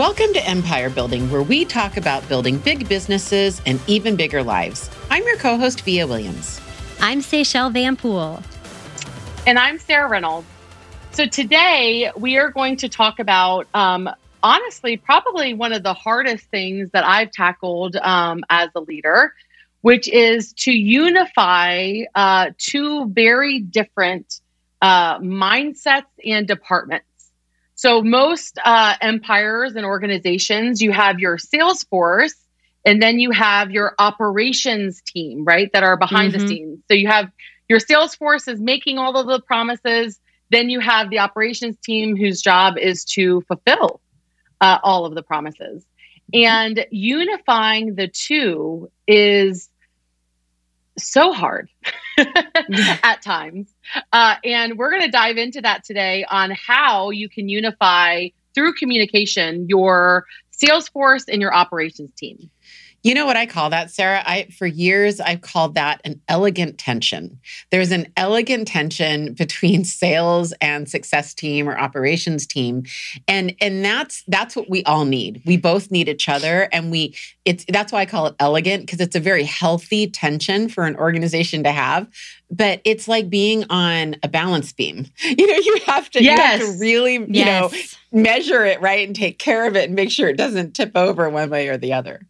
Welcome to Empire Building, where we talk about building big businesses and even bigger lives. I'm your co host, Via Williams. I'm Seychelle Van Pool. And I'm Sarah Reynolds. So today we are going to talk about, um, honestly, probably one of the hardest things that I've tackled um, as a leader, which is to unify uh, two very different uh, mindsets and departments. So most uh, empires and organizations, you have your sales force and then you have your operations team, right? That are behind mm-hmm. the scenes. So you have your sales force is making all of the promises. Then you have the operations team whose job is to fulfill uh, all of the promises. And unifying the two is so hard at times. Uh, and we're going to dive into that today on how you can unify through communication your sales force and your operations team. You know what I call that, Sarah? I for years I've called that an elegant tension. There's an elegant tension between sales and success team or operations team. And and that's that's what we all need. We both need each other and we it's that's why I call it elegant because it's a very healthy tension for an organization to have. But it's like being on a balance beam. You know, you have to, yes. you have to really, you yes. know, measure it right and take care of it and make sure it doesn't tip over one way or the other.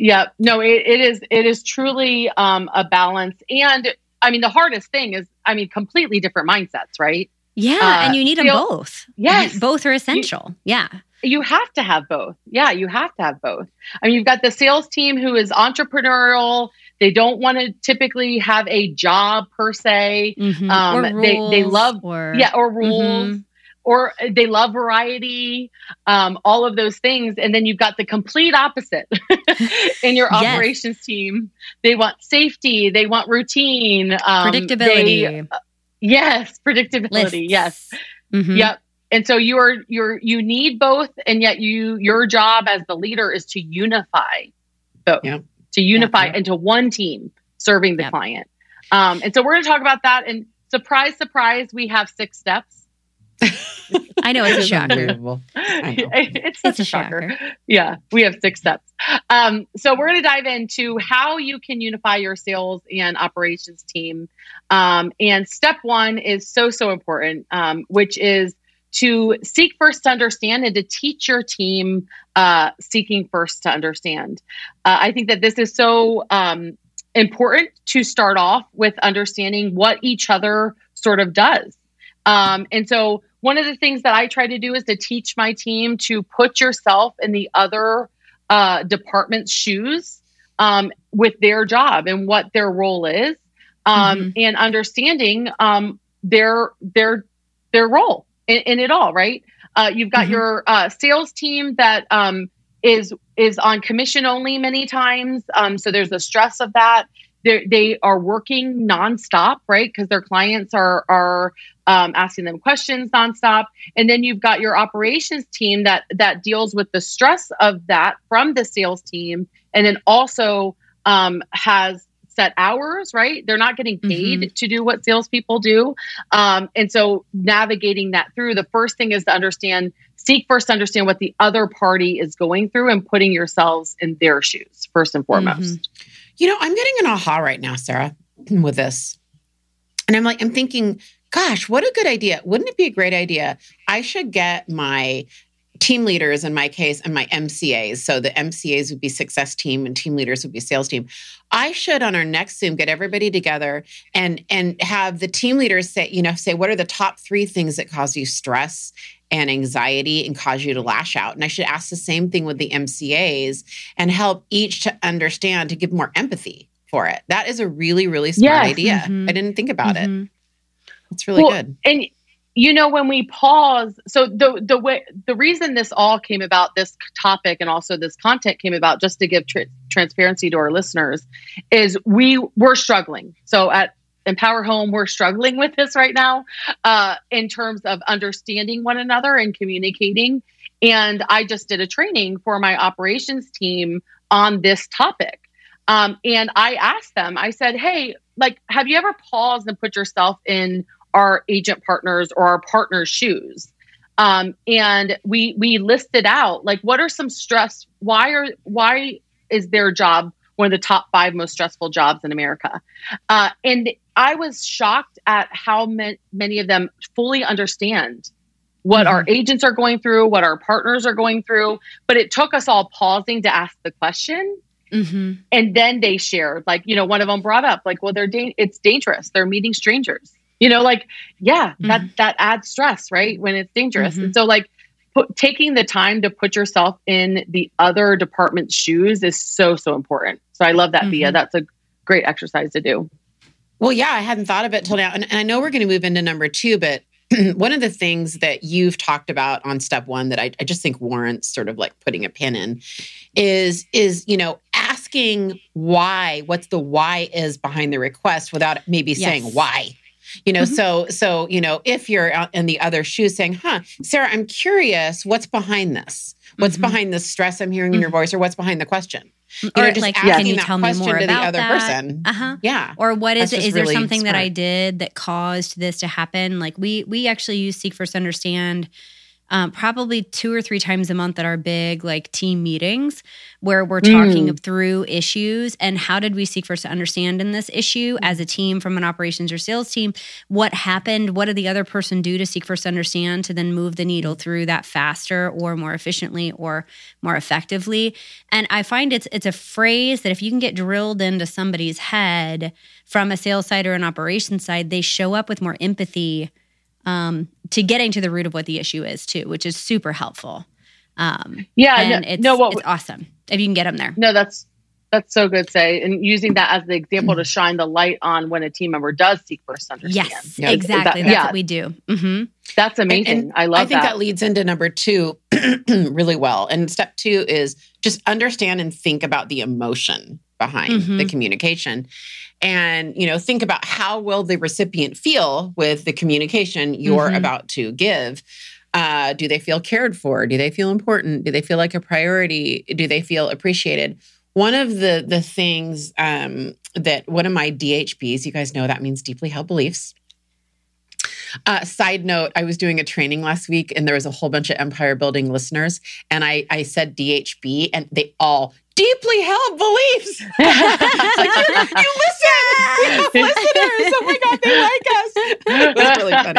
Yeah, no, it, it is it is truly um, a balance, and I mean the hardest thing is I mean completely different mindsets, right? Yeah, uh, and you need them both. Yes, both are essential. You, yeah, you have to have both. Yeah, you have to have both. I mean, you've got the sales team who is entrepreneurial. They don't want to typically have a job per se. Mm-hmm. Um, they they love or, yeah or rules. Mm-hmm or they love variety, um, all of those things. And then you've got the complete opposite in your yes. operations team. They want safety, they want routine, um, predictability. They, uh, yes, predictability. Lists. Yes. Mm-hmm. Yep. And so you're you're you need both, and yet you your job as the leader is to unify both, yep. to unify yep. into one team serving the yep. client. Um, and so we're going to talk about that. And surprise, surprise, we have six steps I know it's a shocker. It's such it's a, a shocker. shocker. Yeah, we have six steps. Um, so we're going to dive into how you can unify your sales and operations team. Um, and step one is so so important, um, which is to seek first to understand and to teach your team uh, seeking first to understand. Uh, I think that this is so um, important to start off with understanding what each other sort of does. Um, and so one of the things that I try to do is to teach my team to put yourself in the other uh, department's shoes um, with their job and what their role is, um, mm-hmm. and understanding um, their their their role in, in it all. Right? Uh, you've got mm-hmm. your uh, sales team that um, is is on commission only many times, um, so there's the stress of that. They're, they are working nonstop, right? Because their clients are are um, asking them questions nonstop, and then you've got your operations team that that deals with the stress of that from the sales team, and then also um, has set hours, right? They're not getting paid mm-hmm. to do what salespeople do, um, and so navigating that through. The first thing is to understand seek first to understand what the other party is going through and putting yourselves in their shoes first and foremost. Mm-hmm. You know, I'm getting an aha right now, Sarah, with this. And I'm like, I'm thinking, gosh, what a good idea. Wouldn't it be a great idea? I should get my team leaders in my case and my MCAs. So the MCAs would be success team and team leaders would be sales team. I should on our next Zoom get everybody together and and have the team leaders say, you know, say what are the top 3 things that cause you stress and anxiety and cause you to lash out. And I should ask the same thing with the MCAs and help each to understand to give more empathy for it. That is a really, really smart yes. idea. Mm-hmm. I didn't think about mm-hmm. it. It's really well, good. And you know, when we pause, so the the way the reason this all came about, this topic and also this content came about, just to give tr- transparency to our listeners, is we were struggling. So at Empower Home, we're struggling with this right now uh, in terms of understanding one another and communicating. And I just did a training for my operations team on this topic. Um, and I asked them, I said, hey, like, have you ever paused and put yourself in our agent partners or our partners' shoes? Um, and we we listed out like what are some stress why are why is their job one of the top five most stressful jobs in America? Uh, and I was shocked at how many of them fully understand what mm-hmm. our agents are going through, what our partners are going through. But it took us all pausing to ask the question. Mm-hmm. And then they shared, like, you know, one of them brought up, like, well, they're da- it's dangerous. They're meeting strangers. You know, like, yeah, mm-hmm. that that adds stress, right? When it's dangerous. Mm-hmm. And so, like, put, taking the time to put yourself in the other department's shoes is so so important. So I love that, Via. Mm-hmm. That's a great exercise to do. Well, yeah, I hadn't thought of it till now, and, and I know we're going to move into number two, but one of the things that you've talked about on step one that I, I, just think warrants sort of like putting a pin in is is you know asking why what's the why is behind the request without maybe yes. saying why you know mm-hmm. so so you know if you're in the other shoe saying huh sarah i'm curious what's behind this what's mm-hmm. behind the stress i'm hearing in your mm-hmm. voice or what's behind the question you or know, just like, can you tell me more about the other that? person? Uh-huh. Yeah. Or what is it? Is there something smart. that I did that caused this to happen? Like we we actually use Seek First Understand um, probably two or three times a month at our big like team meetings where we're talking mm. through issues and how did we seek first to understand in this issue as a team from an operations or sales team what happened what did the other person do to seek first to understand to then move the needle through that faster or more efficiently or more effectively and i find it's it's a phrase that if you can get drilled into somebody's head from a sales side or an operations side they show up with more empathy um, to getting to the root of what the issue is too, which is super helpful. Um, yeah, and no, it's, no, what, it's awesome if you can get them there. No, that's that's so good, say, and using that as the example to shine the light on when a team member does seek first understand. Yes, exactly. That, that's yeah. what we do. Mm-hmm. That's amazing. And, and I love. I think that. that leads into number two really well. And step two is just understand and think about the emotion behind mm-hmm. the communication and you know think about how will the recipient feel with the communication you're mm-hmm. about to give uh, do they feel cared for do they feel important do they feel like a priority do they feel appreciated one of the the things um, that one of my dhbs you guys know that means deeply held beliefs uh, side note, I was doing a training last week and there was a whole bunch of empire building listeners. And I, I said DHB and they all deeply held beliefs. like, you, you listen. We have listeners. Oh my God, they like us. It was really funny.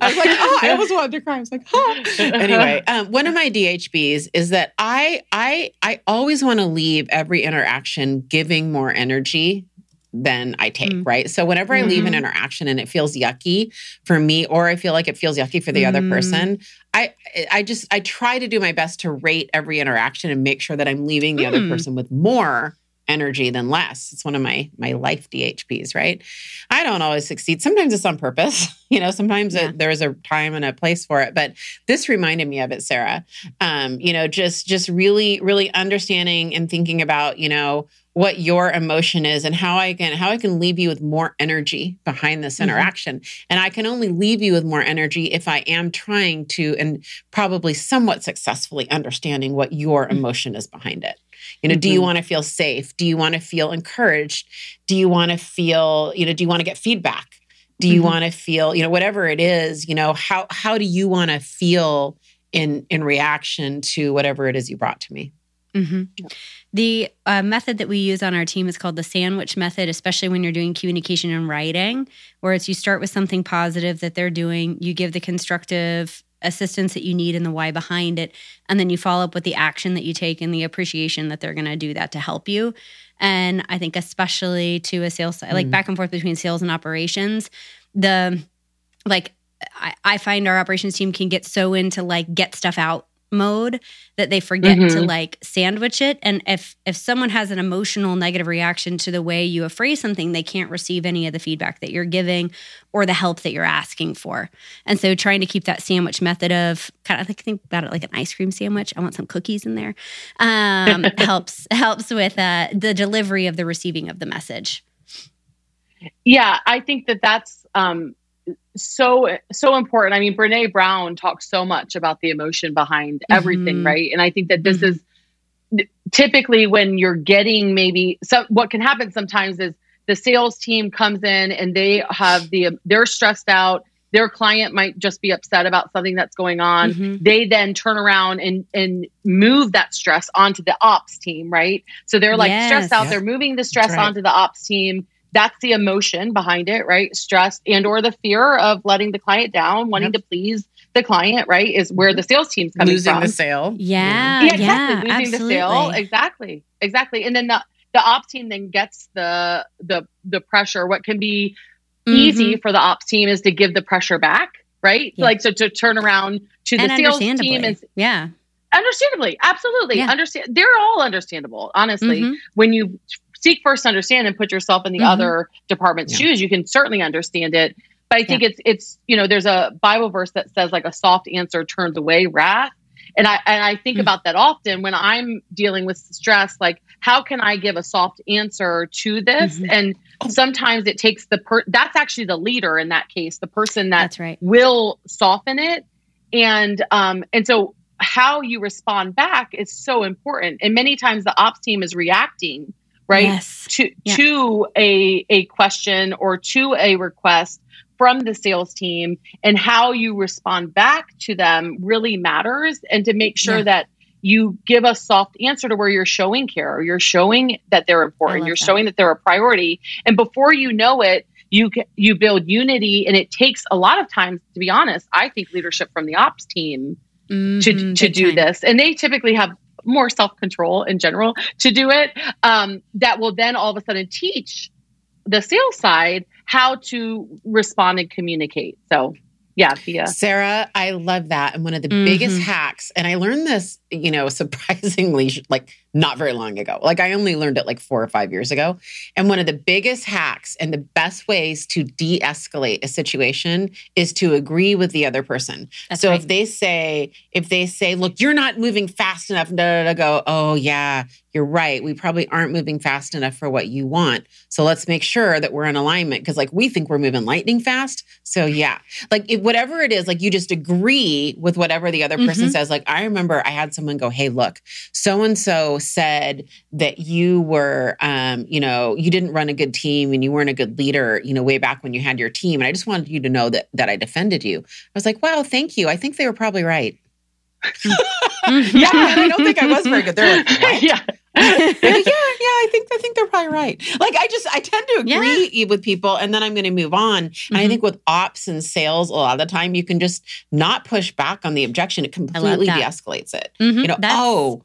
I was like, oh, I almost wanted to cry. I was like, oh. Anyway, um, one of my DHBs is that I I I always want to leave every interaction giving more energy than I take, mm. right? So whenever I leave an mm-hmm. interaction and it feels yucky for me or I feel like it feels yucky for the mm. other person, I I just I try to do my best to rate every interaction and make sure that I'm leaving the mm. other person with more energy than less. It's one of my my life DHBs, right? I don't always succeed. Sometimes it's on purpose. You know, sometimes yeah. it, there's a time and a place for it. But this reminded me of it, Sarah. Um, you know, just just really, really understanding and thinking about, you know, what your emotion is and how I can how I can leave you with more energy behind this mm-hmm. interaction. Mm-hmm. And I can only leave you with more energy if I am trying to and probably somewhat successfully understanding what your mm-hmm. emotion is behind it. You know, mm-hmm. do you mm-hmm. want to feel safe? Do you want to feel encouraged? Do you want to feel, you know, do you want to get feedback? Do you mm-hmm. want to feel, you know, whatever it is, you know, how how do you want to feel in in reaction to whatever it is you brought to me? Mm-hmm. The uh, method that we use on our team is called the sandwich method, especially when you're doing communication and writing, where it's you start with something positive that they're doing, you give the constructive assistance that you need and the why behind it, and then you follow up with the action that you take and the appreciation that they're going to do that to help you. And I think, especially to a sales, mm-hmm. like back and forth between sales and operations, the like I, I find our operations team can get so into like get stuff out mode that they forget mm-hmm. to like sandwich it. And if if someone has an emotional negative reaction to the way you have phrased something they can't receive any of the feedback that you're giving or the help that you're asking for. And so trying to keep that sandwich method of kind of like think about it like an ice cream sandwich. I want some cookies in there. Um, helps helps with uh, the delivery of the receiving of the message. Yeah i think that that's um so so important. I mean, Brene Brown talks so much about the emotion behind everything, mm-hmm. right? And I think that this mm-hmm. is typically when you're getting maybe so what can happen sometimes is the sales team comes in and they have the they're stressed out their client might just be upset about something that's going on. Mm-hmm. They then turn around and and move that stress onto the ops team, right? So they're like yes. stressed out. Yeah. They're moving the stress right. onto the ops team. That's the emotion behind it, right? Stress and or the fear of letting the client down, wanting yep. to please the client, right? Is where the sales team's coming losing from. the sale. Yeah, yeah, exactly. Yeah, losing absolutely. the sale, exactly, exactly. And then the the ops team then gets the the the pressure. What can be mm-hmm. easy for the ops team is to give the pressure back, right? Yeah. Like so to turn around to the sales team and yeah. Understandably, absolutely. Yeah. Understand they're all understandable, honestly. Mm-hmm. When you seek first to understand and put yourself in the mm-hmm. other department's yeah. shoes, you can certainly understand it. But I think yeah. it's it's you know, there's a Bible verse that says like a soft answer turns away wrath. And I and I think mm-hmm. about that often when I'm dealing with stress, like how can I give a soft answer to this? Mm-hmm. And sometimes it takes the per that's actually the leader in that case, the person that that's right. will soften it. And um and so how you respond back is so important. And many times the ops team is reacting, right? Yes. To yeah. to a a question or to a request from the sales team and how you respond back to them really matters and to make sure yeah. that you give a soft answer to where you're showing care you're showing that they're important you're that. showing that they're a priority and before you know it you you build unity and it takes a lot of times to be honest i think leadership from the ops team mm-hmm, to to do time. this and they typically have more self-control in general to do it um, that will then all of a sudden teach the sales side how to respond and communicate so yeah, Thea. Sarah, I love that. And one of the mm-hmm. biggest hacks, and I learned this, you know, surprisingly, like not very long ago. Like I only learned it like four or five years ago. And one of the biggest hacks and the best ways to de escalate a situation is to agree with the other person. That's so right. if they say, if they say, look, you're not moving fast enough, to go, oh, yeah, you're right. We probably aren't moving fast enough for what you want. So let's make sure that we're in alignment because, like, we think we're moving lightning fast. So, yeah, like, if, whatever it is, like, you just agree with whatever the other person mm-hmm. says. Like, I remember I had someone go, hey, look, so and so said that you were, um, you know, you didn't run a good team and you weren't a good leader, you know, way back when you had your team. And I just wanted you to know that that I defended you. I was like, wow, thank you. I think they were probably right. Yeah, and I don't think I was very good. They're like, what? yeah. yeah, yeah, I think I think they're probably right. Like I just I tend to agree yeah. with people and then I'm going to move on. And mm-hmm. I think with ops and sales, a lot of the time you can just not push back on the objection. It completely de-escalates it. Mm-hmm. You know, That's, oh,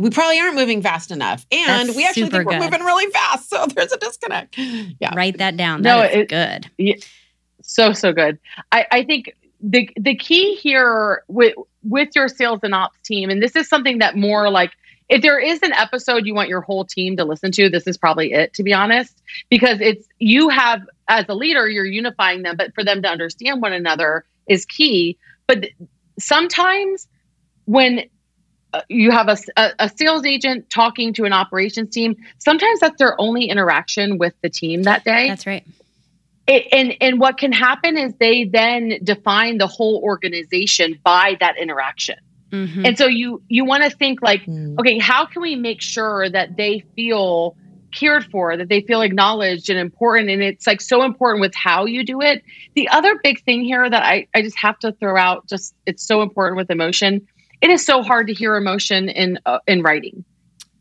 we probably aren't moving fast enough. And we actually think we're moving really fast. So there's a disconnect. Yeah. Write that down. That no, it's good. Yeah, so, so good. I, I think the the key here with with your sales and ops team, and this is something that more like if there is an episode you want your whole team to listen to, this is probably it, to be honest, because it's you have as a leader, you're unifying them, but for them to understand one another is key. But sometimes when you have a, a, a, sales agent talking to an operations team. Sometimes that's their only interaction with the team that day. That's right. It, and and what can happen is they then define the whole organization by that interaction. Mm-hmm. and so you you want to think like mm. okay how can we make sure that they feel cared for that they feel acknowledged and important? And it's like so important with how you do it. The other big thing here that i, I just have to throw out just it's so important with emotion it is so hard to hear emotion in uh, in writing.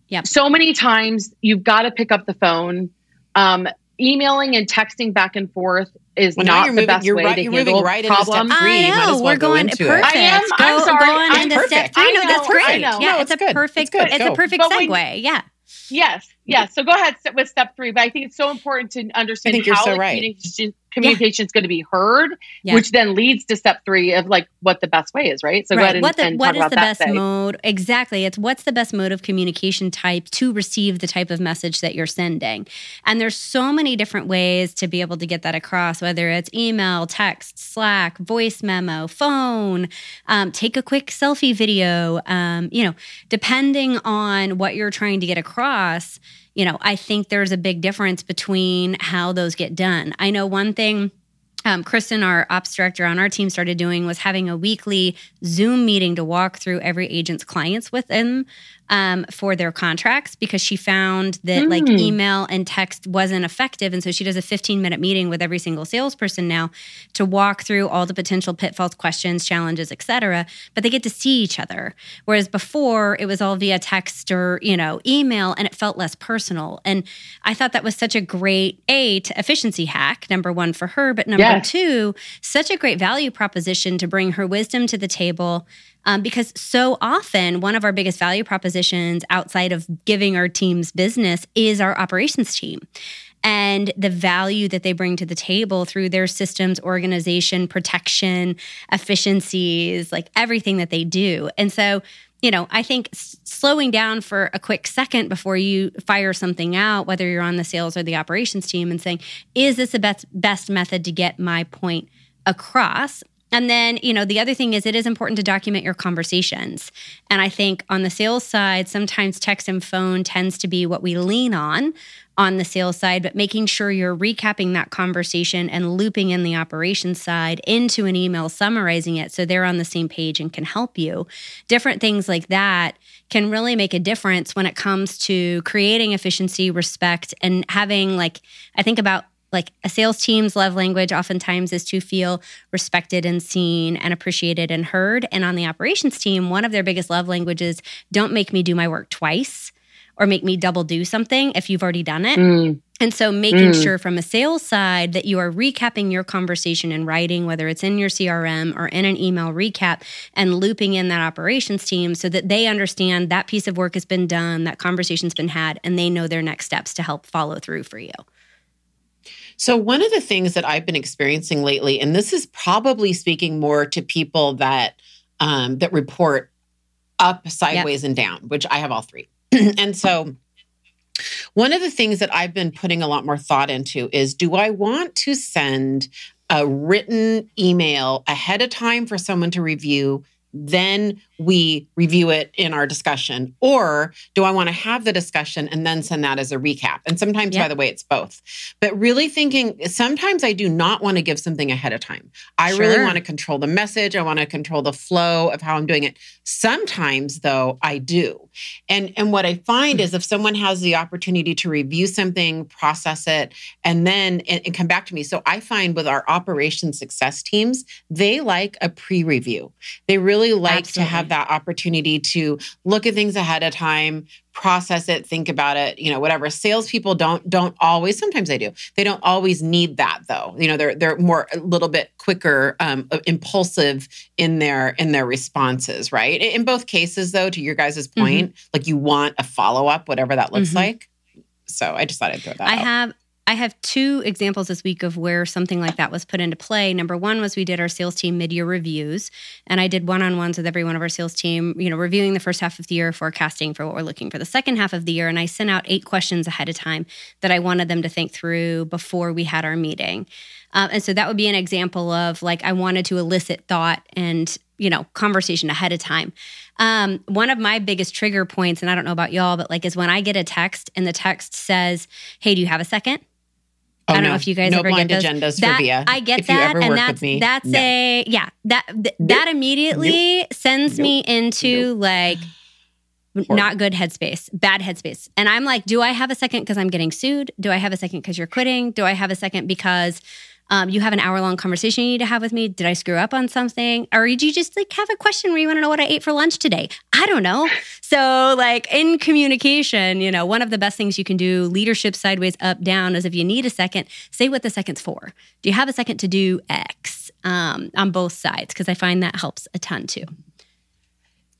Yeah. So many times you've got to pick up the phone. Um, emailing and texting back and forth is well, not the moving, best way right, to you're handle right problems. I know we're well going perfect. I am. Go, I'm sorry. Go on I'm into step three. No, that's great. Yeah, no, it's, it's, a perfect. It's, good. it's a perfect segue. When, yeah. Yes. Yes. So go ahead with step three. But I think it's so important to understand how so right. communication, communication is yeah. going to be heard, yeah. which then leads to step three of like what the best way is, right? So right. what, the, what is the best day. mode? Exactly. It's what's the best mode of communication type to receive the type of message that you're sending. And there's so many different ways to be able to get that across, whether it's email, text, Slack, voice memo, phone, um, take a quick selfie video, um, you know, depending on what you're trying to get across you know, I think there's a big difference between how those get done. I know one thing um, Kristen, our ops director on our team, started doing was having a weekly Zoom meeting to walk through every agent's clients with them um, for their contracts because she found that mm. like hmm. email and text wasn't effective. And so she does a 15 minute meeting with every single salesperson now to walk through all the potential pitfalls, questions, challenges, etc. But they get to see each other. Whereas before it was all via text or, you know, email and it felt less personal. And I thought that was such a great A to efficiency hack, number one for her, but number yes. two, such a great value proposition to bring her wisdom to the table um, because so often, one of our biggest value propositions outside of giving our teams business is our operations team and the value that they bring to the table through their systems, organization, protection, efficiencies, like everything that they do. And so, you know, I think slowing down for a quick second before you fire something out, whether you're on the sales or the operations team, and saying, is this the best, best method to get my point across? And then, you know, the other thing is it is important to document your conversations. And I think on the sales side, sometimes text and phone tends to be what we lean on on the sales side, but making sure you're recapping that conversation and looping in the operations side into an email, summarizing it so they're on the same page and can help you. Different things like that can really make a difference when it comes to creating efficiency, respect, and having, like, I think about like a sales team's love language oftentimes is to feel respected and seen and appreciated and heard. And on the operations team, one of their biggest love languages don't make me do my work twice or make me double do something if you've already done it. Mm. And so making mm. sure from a sales side that you are recapping your conversation in writing, whether it's in your CRM or in an email recap, and looping in that operations team so that they understand that piece of work has been done, that conversation's been had, and they know their next steps to help follow through for you. So, one of the things that I've been experiencing lately, and this is probably speaking more to people that um, that report up, sideways, yep. and down, which I have all three. and so, one of the things that I've been putting a lot more thought into is do I want to send a written email ahead of time for someone to review then we review it in our discussion? Or do I want to have the discussion and then send that as a recap? And sometimes, yep. by the way, it's both. But really thinking, sometimes I do not want to give something ahead of time. I sure. really want to control the message. I want to control the flow of how I'm doing it. Sometimes, though, I do. And, and what I find hmm. is if someone has the opportunity to review something, process it, and then and, and come back to me. So I find with our operation success teams, they like a pre review. They really really like Absolutely. to have that opportunity to look at things ahead of time, process it, think about it, you know, whatever. Salespeople don't don't always. Sometimes they do. They don't always need that though. You know, they're they're more a little bit quicker, um, impulsive in their in their responses. Right. In both cases, though, to your guys' mm-hmm. point, mm-hmm. like you want a follow up, whatever that looks mm-hmm. like. So I just thought I'd throw that. I out. have I have two examples this week of where something like that was put into play. Number one was we did our sales team mid-year reviews, and I did one-on-ones with every one of our sales team, you know, reviewing the first half of the year, forecasting for what we're looking for the second half of the year, and I sent out eight questions ahead of time that I wanted them to think through before we had our meeting. Um, and so that would be an example of like I wanted to elicit thought and you know conversation ahead of time. Um, one of my biggest trigger points, and I don't know about y'all, but like is when I get a text and the text says, "Hey, do you have a second? Oh, I don't no. know if you guys no ever get those. agendas that, for Via. I get that, and that's that's no. a yeah that th- that immediately nope. sends nope. me into nope. like not good headspace, bad headspace, and I'm like, do I have a second because I'm getting sued? Do I have a second because you're quitting? Do I have a second because um, you have an hour long conversation you need to have with me. Did I screw up on something? Or did you just like have a question where you want to know what I ate for lunch today? I don't know. So, like in communication, you know, one of the best things you can do, leadership sideways, up, down, is if you need a second, say what the second's for. Do you have a second to do X um, on both sides? Because I find that helps a ton too.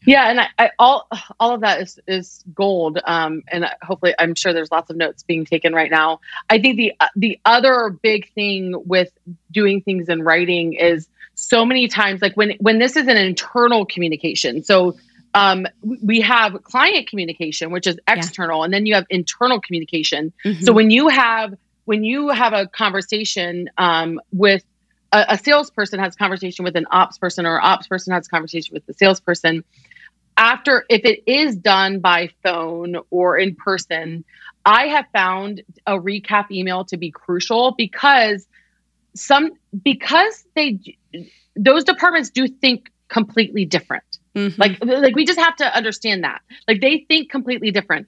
Yeah, and I, I, all all of that is is gold. Um, and hopefully, I'm sure there's lots of notes being taken right now. I think the the other big thing with doing things in writing is so many times, like when when this is an internal communication. So um, we have client communication, which is external, yeah. and then you have internal communication. Mm-hmm. So when you have when you have a conversation um, with a, salesperson has a conversation with an ops person, or ops person has a conversation with the salesperson after if it is done by phone or in person i have found a recap email to be crucial because some because they those departments do think completely different. Mm-hmm. Like like we just have to understand that. Like they think completely different.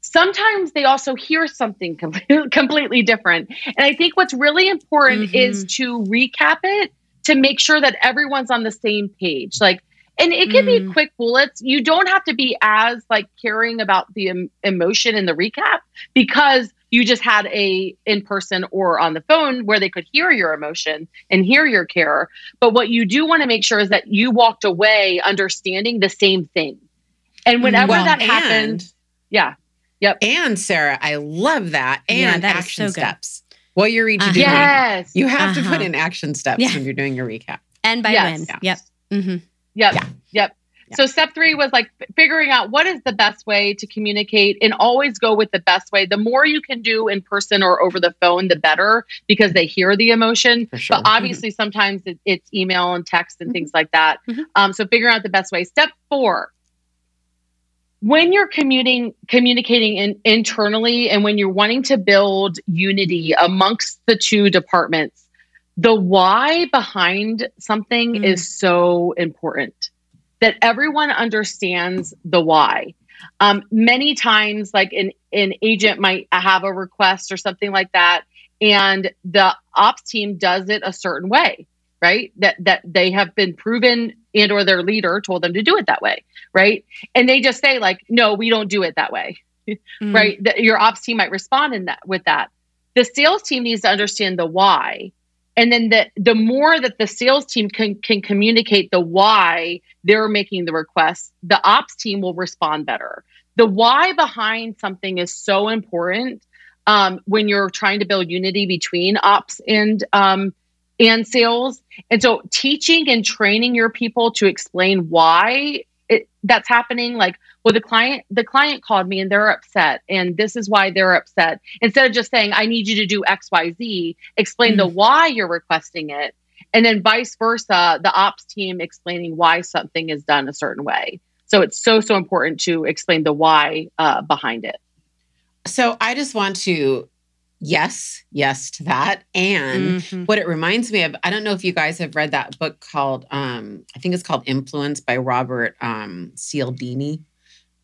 Sometimes they also hear something completely, completely different. And I think what's really important mm-hmm. is to recap it to make sure that everyone's on the same page. Like and it can mm. be quick bullets. You don't have to be as like caring about the em- emotion in the recap because you just had a in person or on the phone where they could hear your emotion and hear your care. But what you do want to make sure is that you walked away understanding the same thing. And whenever well, that happened, yeah. Yep. And Sarah, I love that. And yeah, that action so steps. What you're each uh-huh. doing. Yes. You have uh-huh. to put uh-huh. in action steps yeah. when you're doing your recap. And by yes. when. Yep. Mm-hmm. Yep. Yeah. Yep. Yeah. So step three was like figuring out what is the best way to communicate and always go with the best way. The more you can do in person or over the phone, the better because they hear the emotion. Sure. But obviously, mm-hmm. sometimes it, it's email and text and mm-hmm. things like that. Mm-hmm. Um, so figuring out the best way. Step four. When you're commuting, communicating in, internally and when you're wanting to build unity amongst the two departments, the why behind something mm. is so important that everyone understands the why. Um, many times, like an, an agent might have a request or something like that, and the ops team does it a certain way, right? That that they have been proven and or their leader told them to do it that way, right? And they just say like, no, we don't do it that way, mm. right? That your ops team might respond in that with that. The sales team needs to understand the why and then the the more that the sales team can can communicate the why they're making the request the ops team will respond better. The why behind something is so important um, when you're trying to build unity between ops and um, and sales. And so teaching and training your people to explain why that's happening like well the client the client called me and they're upset and this is why they're upset. Instead of just saying i need you to do xyz explain mm-hmm. the why you're requesting it and then vice versa the ops team explaining why something is done a certain way. So it's so so important to explain the why uh, behind it. So i just want to yes yes to that and mm-hmm. what it reminds me of i don't know if you guys have read that book called um i think it's called influence by robert um cialdini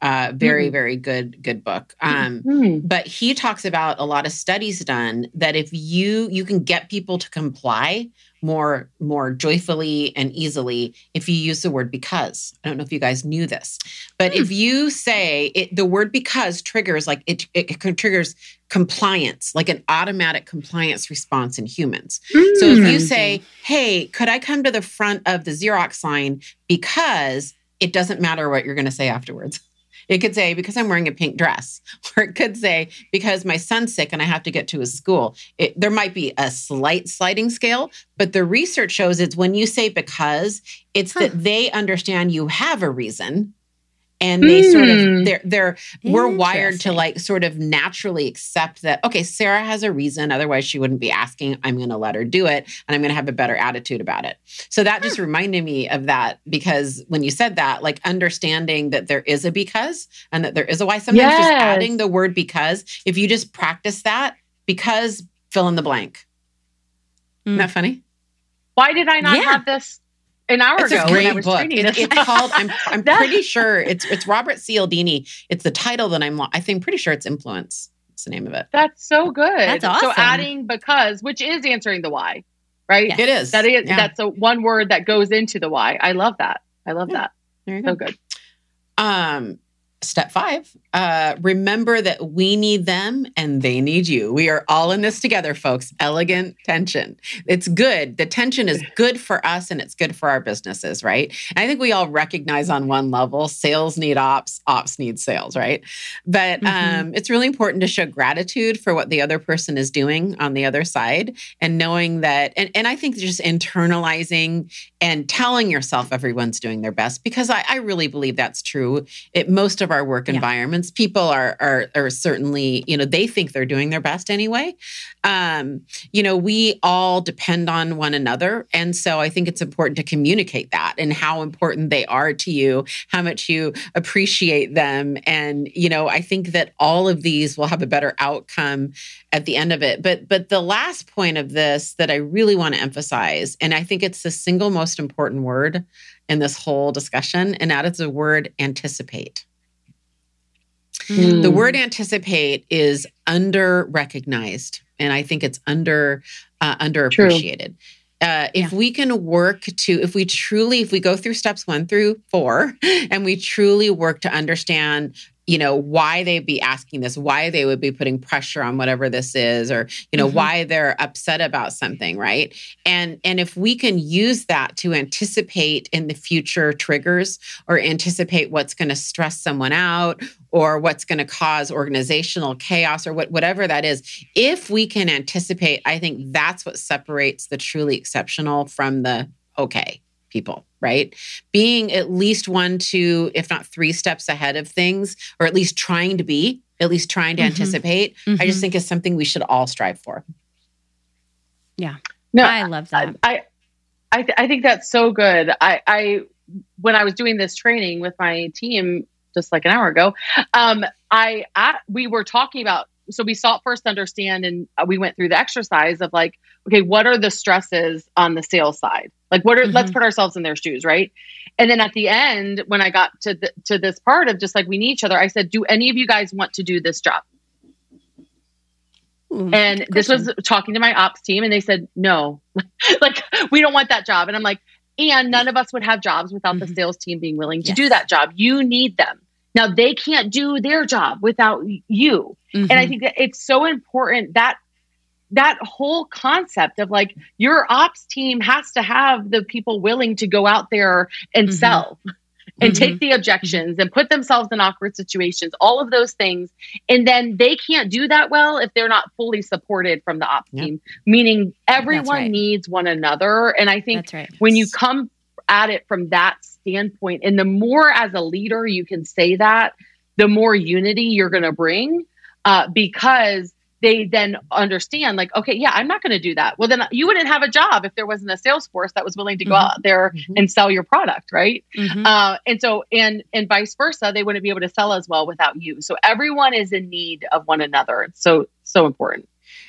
uh, very, mm-hmm. very good, good book. Um, mm-hmm. But he talks about a lot of studies done that if you you can get people to comply more more joyfully and easily if you use the word because. I don't know if you guys knew this, but mm. if you say it, the word because triggers like it, it, it triggers compliance, like an automatic compliance response in humans. Mm. So if you mm. say, "Hey, could I come to the front of the Xerox line because?" It doesn't matter what you're going to say afterwards. It could say, because I'm wearing a pink dress, or it could say, because my son's sick and I have to get to his school. It, there might be a slight sliding scale, but the research shows it's when you say because, it's huh. that they understand you have a reason and they mm. sort of hmm. they're they're we're wired to like sort of naturally accept that okay sarah has a reason otherwise she wouldn't be asking i'm going to let her do it and i'm going to have a better attitude about it so that just reminded me of that because when you said that like understanding that there is a because and that there is a why sometimes yes. just adding the word because if you just practice that because fill in the blank mm. isn't that funny why did i not yeah. have this an hour it's ago. A great book. It, it's called. I'm. I'm pretty sure it's it's Robert Cialdini. It's the title that I'm. I think pretty sure it's Influence. It's the name of it. That's so good. That's awesome. So adding because, which is answering the why, right? Yes. It is. That is. Yeah. That's a one word that goes into the why. I love that. I love yeah. that. There you so go. good. Um, step five uh, remember that we need them and they need you. We are all in this together folks. Elegant tension. It's good. The tension is good for us and it's good for our businesses right? And i think we all recognize on one level sales need ops ops need sales right? But mm-hmm. um, it's really important to show gratitude for what the other person is doing on the other side and knowing that and, and i think just internalizing and telling yourself everyone's doing their best because I, I really believe that's true. It most of of our work yeah. environments, people are, are are certainly, you know, they think they're doing their best anyway. Um, you know, we all depend on one another. And so I think it's important to communicate that and how important they are to you, how much you appreciate them. And, you know, I think that all of these will have a better outcome at the end of it. But but the last point of this that I really want to emphasize, and I think it's the single most important word in this whole discussion, and that is the word anticipate. Mm. The word anticipate is under recognized, and I think it's under uh, underappreciated. Uh, if yeah. we can work to, if we truly, if we go through steps one through four, and we truly work to understand you know why they'd be asking this why they would be putting pressure on whatever this is or you know mm-hmm. why they're upset about something right and and if we can use that to anticipate in the future triggers or anticipate what's going to stress someone out or what's going to cause organizational chaos or what, whatever that is if we can anticipate i think that's what separates the truly exceptional from the okay people, right? Being at least one, two, if not three steps ahead of things, or at least trying to be, at least trying to mm-hmm. anticipate, mm-hmm. I just mm-hmm. think is something we should all strive for. Yeah. No, I love that. I, I, th- I think that's so good. I, I, when I was doing this training with my team just like an hour ago, um, I, I, we were talking about so we sought first understand and we went through the exercise of like okay what are the stresses on the sales side like what are mm-hmm. let's put ourselves in their shoes right and then at the end when i got to the, to this part of just like we need each other i said do any of you guys want to do this job Ooh, and this was talking to my ops team and they said no like we don't want that job and i'm like and none of us would have jobs without mm-hmm. the sales team being willing to yes. do that job you need them now they can't do their job without you. Mm-hmm. And I mm-hmm. think that it's so important that that whole concept of like your ops team has to have the people willing to go out there and mm-hmm. sell and mm-hmm. take the objections and put themselves in awkward situations, all of those things. And then they can't do that well if they're not fully supported from the ops yep. team, meaning everyone right. needs one another. And I think right. when you come at it from that standpoint. And the more as a leader you can say that, the more unity you're going to bring uh, because they then understand like okay yeah i'm not going to do that well then you wouldn't have a job if there wasn't a sales force that was willing to go mm-hmm. out there mm-hmm. and sell your product right mm-hmm. uh, and so and and vice versa they wouldn't be able to sell as well without you so everyone is in need of one another it's so so important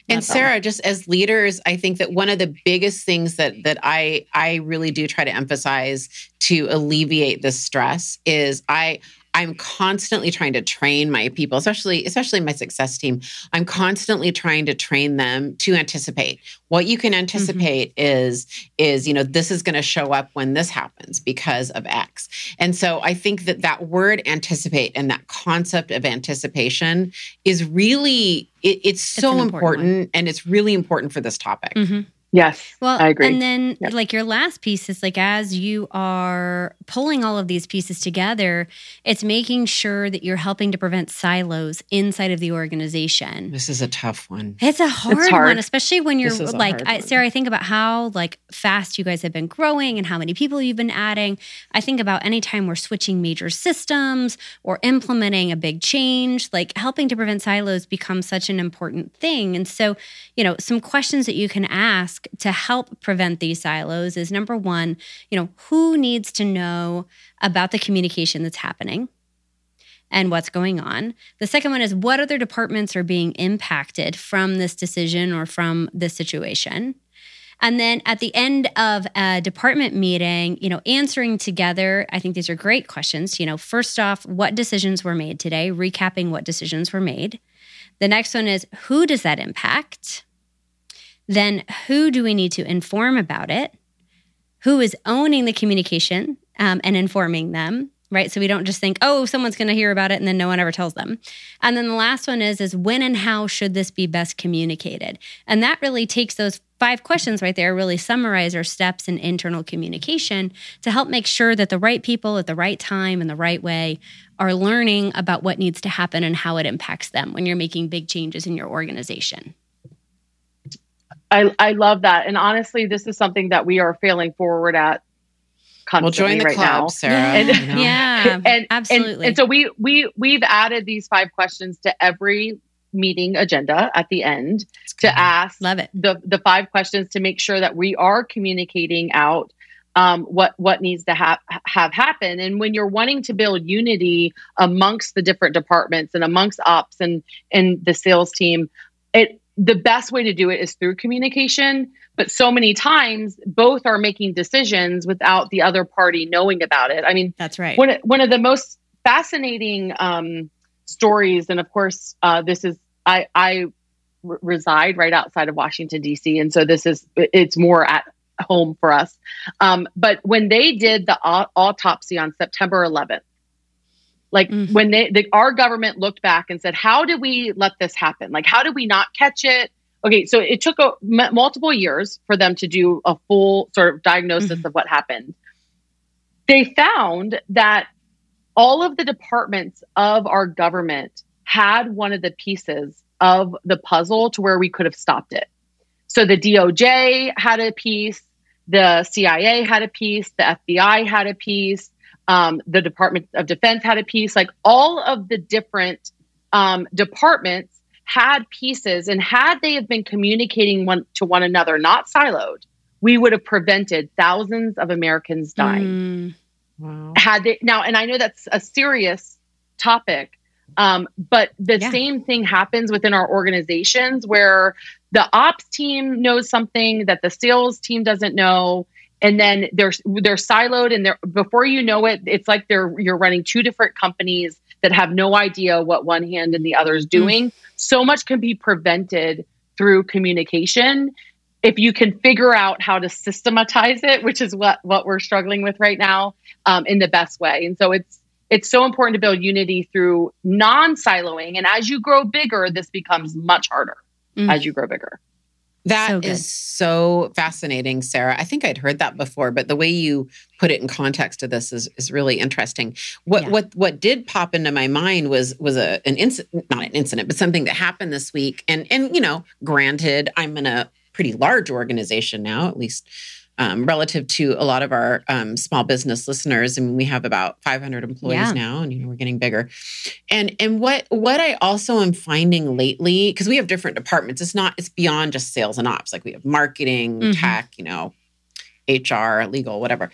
and Sarah, just as leaders, I think that one of the biggest things that that I I really do try to emphasize to alleviate this stress is I I'm constantly trying to train my people, especially especially my success team. I'm constantly trying to train them to anticipate. What you can mm-hmm. anticipate mm-hmm. is is you know this is going to show up when this happens because of X. And so I think that that word anticipate and that concept of anticipation is really it, it's so it's important, important and it's really important for this topic. Mm-hmm. Yes. Well, I agree. And then, yep. like, your last piece is like, as you are pulling all of these pieces together, it's making sure that you're helping to prevent silos inside of the organization. This is a tough one. It's a hard, it's hard. one, especially when you're like, I, Sarah, I think about how like fast you guys have been growing and how many people you've been adding. I think about anytime we're switching major systems or implementing a big change, like helping to prevent silos becomes such an important thing. And so, you know, some questions that you can ask ask to help prevent these silos is number one, you know, who needs to know about the communication that's happening? and what's going on. The second one is what other departments are being impacted from this decision or from this situation. And then at the end of a department meeting, you know, answering together, I think these are great questions. You know, first off, what decisions were made today, recapping what decisions were made. The next one is who does that impact? Then who do we need to inform about it? Who is owning the communication um, and informing them? Right. So we don't just think, oh, someone's going to hear about it and then no one ever tells them. And then the last one is, is when and how should this be best communicated? And that really takes those five questions right there, really summarize our steps in internal communication to help make sure that the right people at the right time and the right way are learning about what needs to happen and how it impacts them when you're making big changes in your organization. I, I love that. And honestly, this is something that we are failing forward at constantly we'll join the right club, now. Sarah. Yeah, you know? yeah and absolutely. And, and so we we we've added these five questions to every meeting agenda at the end to ask Love it. the the five questions to make sure that we are communicating out um, what what needs to have have happen. And when you're wanting to build unity amongst the different departments and amongst ops and and the sales team, it the best way to do it is through communication. But so many times, both are making decisions without the other party knowing about it. I mean, That's right. one one of the most fascinating um, stories, and of course, uh, this is I I r- reside right outside of Washington D.C., and so this is it's more at home for us. Um, but when they did the au- autopsy on September 11th, like Mhm. when they the, our government looked back and said, "How did we let this happen? Like, how did we not catch it?" Okay, so it took a, m- multiple years for them to do a full sort of diagnosis Mhm. of what happened. They found that all of the departments of our government had one of the pieces of the puzzle to where we could have stopped it. So the DOJ had a piece, the CIA had a piece, the FBI had a piece, um, the Department of Defense had a piece. Like all of the different um, departments had pieces, and had they have been communicating one to one another, not siloed, we would have prevented thousands of Americans dying Mm, Wow. had they now and i know that's a serious topic um, but the Yeah. same thing happens within our organizations where the ops team knows something that the sales team doesn't know and then they're they're siloed and they're before you know it it's like they're you're running two different companies that have no idea what one hand and the other is doing. So much can be prevented through communication. If you can figure out how to systematize it which is what what we're struggling with right now um, in the best way. And so it's it's so important to build unity through non-siloing. And as you grow bigger this becomes much harder Mm. as you grow bigger That So is so fascinating, Sarah. I think I'd heard that before, but the way you put it in context of this is is really interesting. What Yeah. what what did pop into my mind was was a an incident, not an incident, but something that happened this week. And and you know, granted, I'm in a pretty large organization now, at least um, relative to a lot of our um, small business listeners. I mean, we have about 500 employees Yeah. now, and you know, we're getting bigger. And and what what I also am finding lately, because we have different departments, it's not it's beyond just sales and ops. Like we have marketing, Mhm. tech, you know, HR, legal, whatever.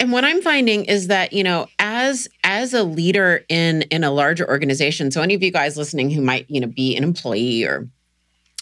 And what I'm finding is that, you know, as as a leader in in a larger organization, so any of you guys listening who might, you know, be an employee or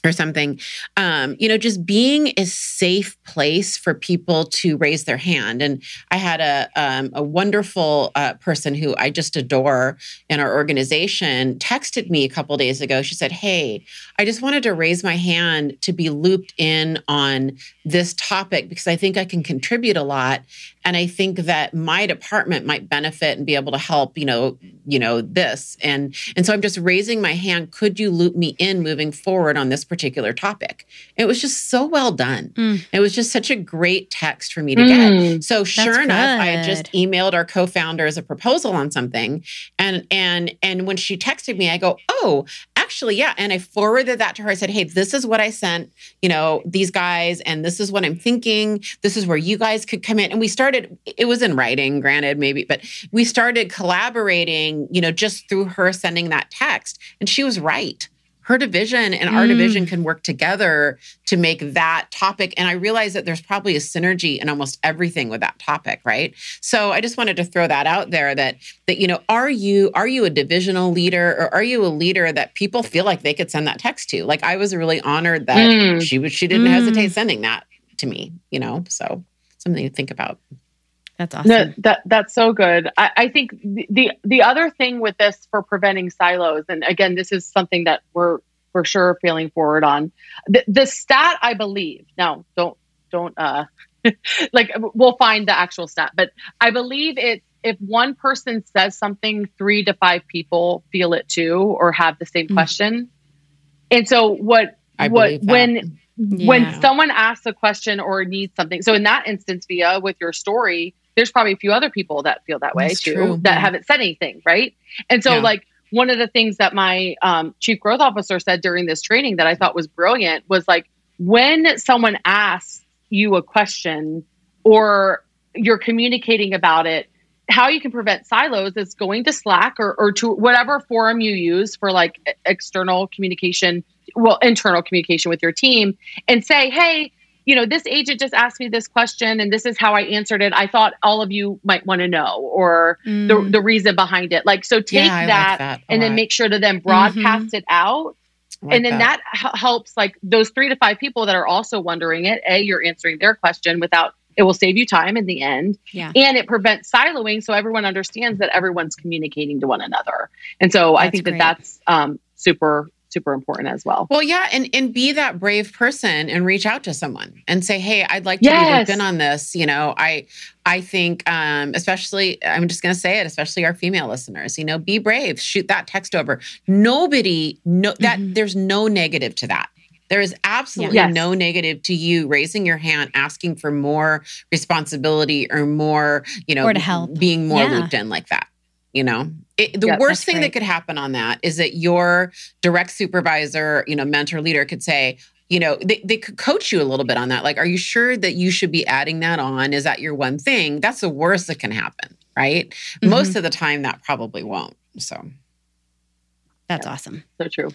or something um, you know just being a safe place for people to raise their hand. And i had a, um, a wonderful uh, person who i just adore in our organization texted me a couple days ago. She said hey i just wanted to raise my hand to be looped in on this topic because i think i can contribute a lot. And i think that my department might benefit and be able to help you know you know this. And and so i'm just raising my hand. Could you loop me in moving forward on this particular topic. It was just so well done. Mm. it was just such a great text for me to get. Mm. so sure enough i had just emailed our co-founders a proposal on something and and and when she texted me i go oh actually yeah and i forwarded that to her. I said hey this is what i sent you know these guys and this is what i'm thinking. This is where you guys could come in. And we started it was in writing granted maybe but we started collaborating you know just through her sending that text. And she was right her division and our Mm. division can work together to make that topic and i realize that there's probably a synergy in almost everything with that topic right so i just wanted to throw that out there that that you know are you are you a divisional leader or are you a leader that people feel like they could send that text to like i was really honored that Mm. she was she didn't Mm. hesitate sending that to me you know so something to think about That's awesome. That, that that's so good. I, I think the, the the other thing with this for preventing silos, and again, this is something that we're for sure feeling forward on. The, the stat, I believe. Now, don't don't uh, like we'll find the actual stat, but I believe it. If one person says something, three to five people feel it too, or have the same Mm. question. And so, what i what when Yeah. when someone asks a question or needs something. So in that instance, via with your story, there's probably a few other people that feel that way That's too, true, that haven't said anything, right? And so Yeah. like one of the things that my um, chief growth officer said during this training that I thought was brilliant was like when someone asks you a question or you're communicating about it how you can prevent silos is going to slack or, or to whatever forum you use for like external communication well internal communication with your team and say hey you know this agent just asked me this question and this is how i answered it i thought all of you might want to know or mm. the, the reason behind it like so take yeah, that, like that and lot. then make sure to then broadcast mm-hmm. it out like and then that, that h- helps like those three to five people that are also wondering it a you're answering their question without it will save you time in the end yeah. and it prevents siloing so everyone understands that everyone's communicating to one another and so that's i think that great. that's um, super super important as well. Well, yeah, and and be that brave person and reach out to someone and say, "Hey, I'd like to yes. be in on this." You know, I I think um, especially I'm just going to say it, especially our female listeners, you know, be brave, shoot that text over. Nobody no that mm-hmm. there's no negative to that. There is absolutely yes. no negative to you raising your hand, asking for more responsibility or more, you know, or to help. being more yeah. looped in like that. You know, it, the yep, worst thing great. that could happen on that is that your direct supervisor, you know, mentor leader could say, you know, they, they could coach you a little bit on that. Like, are you sure that you should be adding that on? Is that your one thing? That's the worst that can happen, right? Mm-hmm. Most of the time, that probably won't. So that's yeah, awesome. So true.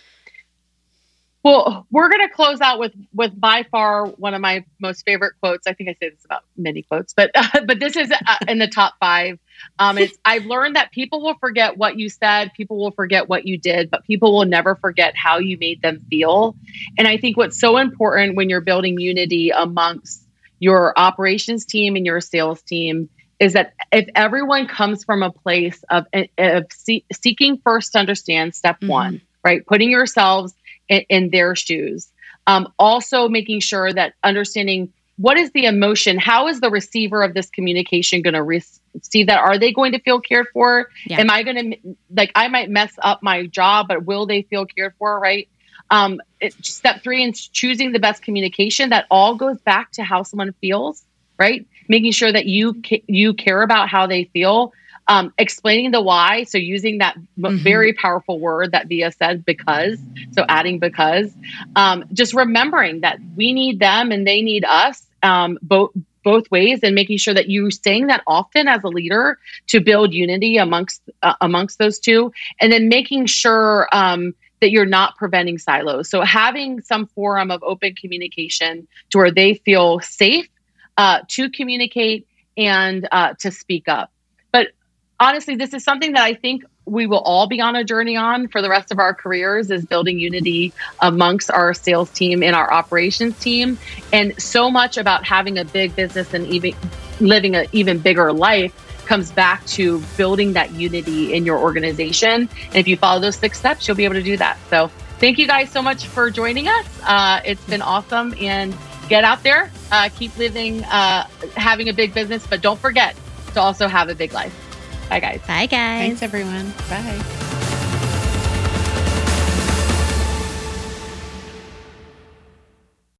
Well, we're going to close out with with by far one of my most favorite quotes. I think I say this about many quotes, but uh, but this is uh, in the top five. Um, it's I've learned that people will forget what you said, people will forget what you did, but people will never forget how you made them feel. And I think what's so important when you're building unity amongst your operations team and your sales team is that if everyone comes from a place of, of seeking first to understand step mm-hmm. one, right, putting yourselves in, in their shoes. Um, also, making sure that understanding what is the emotion, how is the receiver of this communication going to receive that? Are they going to feel cared for? Yeah. Am I going to like I might mess up my job, but will they feel cared for? Right. Um, it, step three is choosing the best communication. That all goes back to how someone feels, right? Making sure that you you care about how they feel um, explaining the why. So using that mm-hmm. very powerful word that Via said, because. So adding because. Um, just remembering that we need them and they need us. Um, both both ways and making sure that you saying that often as a leader to build unity amongst uh, amongst those two and then making sure um, that you're not preventing silos so having some forum of open communication to where they feel safe uh, to communicate and uh, to speak up honestly, this is something that I think we will all be on a journey on for the rest of our careers is building unity amongst our sales team and our operations team. And so much about having a big business and even living an even bigger life comes back to building that unity in your organization. And if you follow those six steps, you'll be able to do that. So thank you guys so much for joining us. Uh, it's been awesome and get out there, uh, keep living, uh, having a big business, but don't forget to also have a big life. Bye, guys. Bye, guys. Thanks, everyone. Bye.